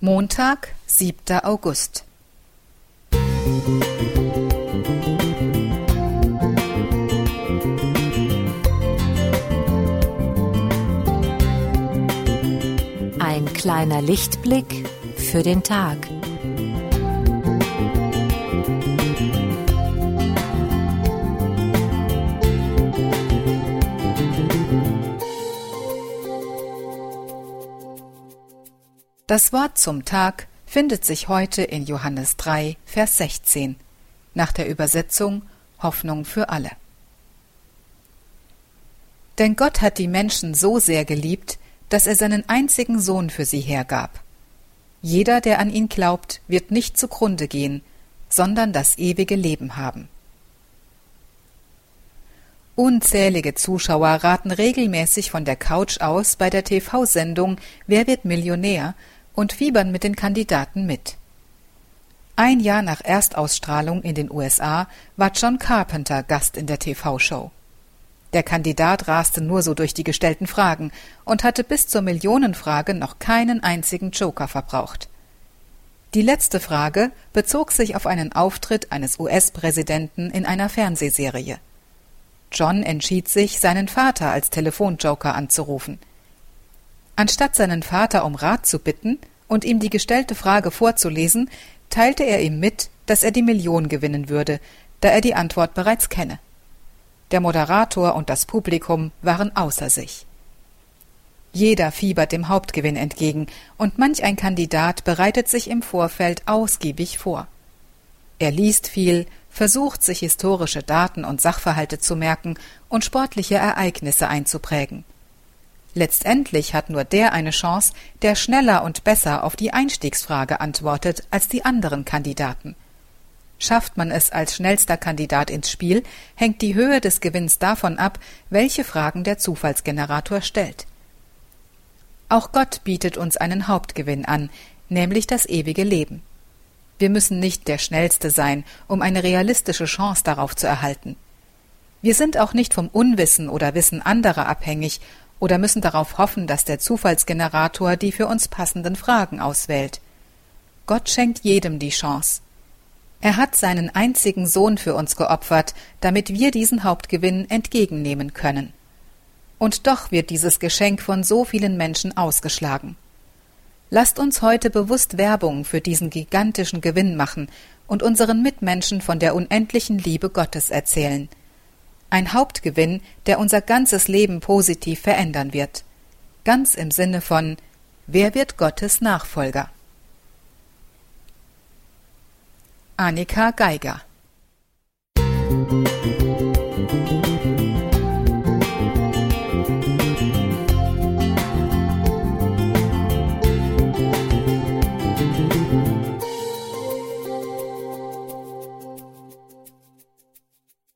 Montag, 7. August. Ein kleiner Lichtblick für den Tag. Das Wort zum Tag findet sich heute in Johannes 3, Vers 16, nach der Übersetzung Hoffnung für alle. Denn Gott hat die Menschen so sehr geliebt, dass er seinen einzigen Sohn für sie hergab. Jeder, der an ihn glaubt, wird nicht zugrunde gehen, sondern das ewige Leben haben. Unzählige Zuschauer raten regelmäßig von der Couch aus bei der TV-Sendung Wer wird Millionär und fiebern mit den Kandidaten mit. Ein Jahr nach Erstausstrahlung in den USA war John Carpenter Gast in der TV-Show. Der Kandidat raste nur so durch die gestellten Fragen und hatte bis zur Millionenfrage noch keinen einzigen Joker verbraucht. Die letzte Frage bezog sich auf einen Auftritt eines US-Präsidenten in einer Fernsehserie. John entschied sich, seinen Vater als Telefonjoker anzurufen. Anstatt seinen Vater um Rat zu bitten und ihm die gestellte Frage vorzulesen, teilte er ihm mit, dass er die Million gewinnen würde, da er die Antwort bereits kenne. Der Moderator und das Publikum waren außer sich. Jeder fiebert dem Hauptgewinn entgegen, und manch ein Kandidat bereitet sich im Vorfeld ausgiebig vor. Er liest viel, versucht sich historische Daten und Sachverhalte zu merken und sportliche Ereignisse einzuprägen. Letztendlich hat nur der eine Chance, der schneller und besser auf die Einstiegsfrage antwortet als die anderen Kandidaten. Schafft man es als schnellster Kandidat ins Spiel, hängt die Höhe des Gewinns davon ab, welche Fragen der Zufallsgenerator stellt. Auch Gott bietet uns einen Hauptgewinn an, nämlich das ewige Leben. Wir müssen nicht der Schnellste sein, um eine realistische Chance darauf zu erhalten. Wir sind auch nicht vom Unwissen oder Wissen anderer abhängig oder müssen darauf hoffen, dass der Zufallsgenerator die für uns passenden Fragen auswählt. Gott schenkt jedem die Chance. Er hat seinen einzigen Sohn für uns geopfert, damit wir diesen Hauptgewinn entgegennehmen können. Und doch wird dieses Geschenk von so vielen Menschen ausgeschlagen. Lasst uns heute bewusst Werbung für diesen gigantischen Gewinn machen und unseren Mitmenschen von der unendlichen Liebe Gottes erzählen – ein Hauptgewinn, der unser ganzes Leben positiv verändern wird. Ganz im Sinne von Wer wird Gottes Nachfolger? Annika Geiger